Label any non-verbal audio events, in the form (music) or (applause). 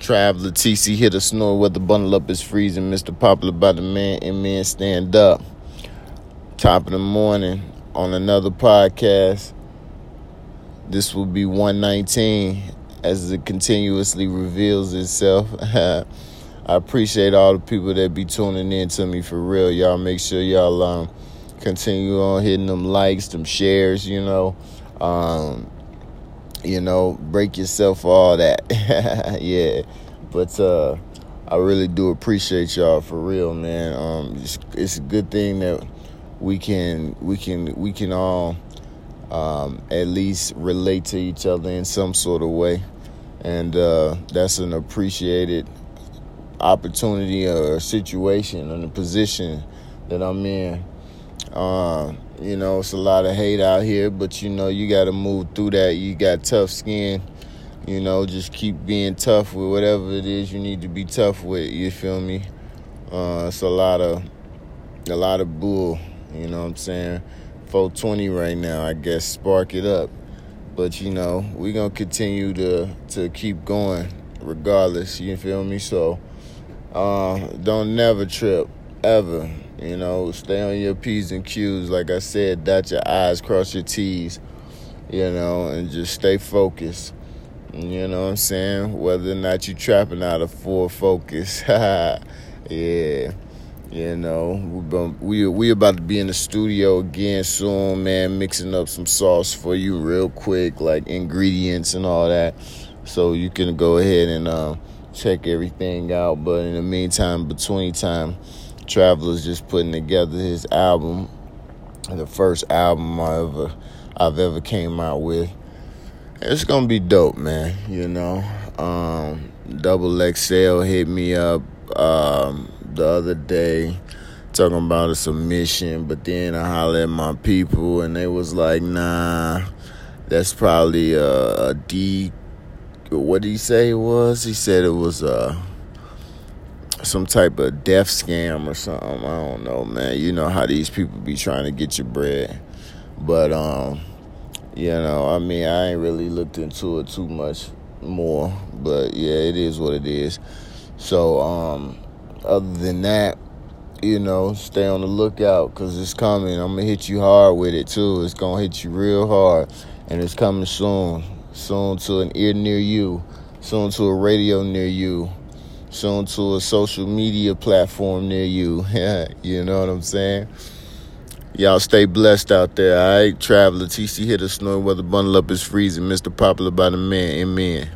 Travla TC hit a snore where the bundle up is freezing. Mr. Popular by the man and men stand up. Top of the morning on another podcast. This will be 119 as it continuously reveals itself. (laughs) I appreciate all the people that be tuning in to me for real. Y'all make sure y'all um, continue on hitting them likes, them shares, you know. Um, you know, break yourself for all that. (laughs) yeah. But uh I really do appreciate y'all for real, man. Um it's, it's a good thing that we can we can we can all um at least relate to each other in some sort of way. And uh that's an appreciated opportunity or situation and a position that I'm in. Uh, you know, it's a lot of hate out here, but you know, you got to move through that. You got tough skin. You know, just keep being tough with whatever it is you need to be tough with. You feel me? Uh, it's a lot of a lot of bull. You know what I'm saying? 420 right now. I guess spark it up. But you know, we gonna continue to to keep going regardless. You feel me? So, uh, don't never trip ever. You know, stay on your P's and Q's. Like I said, dot your I's, cross your T's, you know, and just stay focused. You know what I'm saying? Whether or not you trapping out of full focus. (laughs) yeah. You know, we been, we we about to be in the studio again soon, man. Mixing up some sauce for you real quick, like ingredients and all that, so you can go ahead and uh, check everything out. But in the meantime, between time, Travla's just putting together his album, the first album I ever I've ever came out with. It's gonna be dope, man. You know, um, Double XL hit me up um, the other day talking about a submission, but then I hollered at my people and they was like, "Nah, that's probably a, a D." What did he say it was? He said it was a some type of death scam or something. I don't know, man. You know how these people be trying to get your bread. But um, you know, I mean, I ain't really looked into it too much more. But yeah, it is what it is. So um, other than that, you know, stay on the lookout because it's coming. I'm gonna hit you hard with it too. It's gonna hit you real hard, and it's coming soon. Soon to an ear near you. Soon to a radio near you soon to a social media platform near you. (laughs) you know what I'm saying? Y'all stay blessed out there, all right? Travla, TC hit a snore where the bundle up is freezing. Mr. Popular by the man, amen.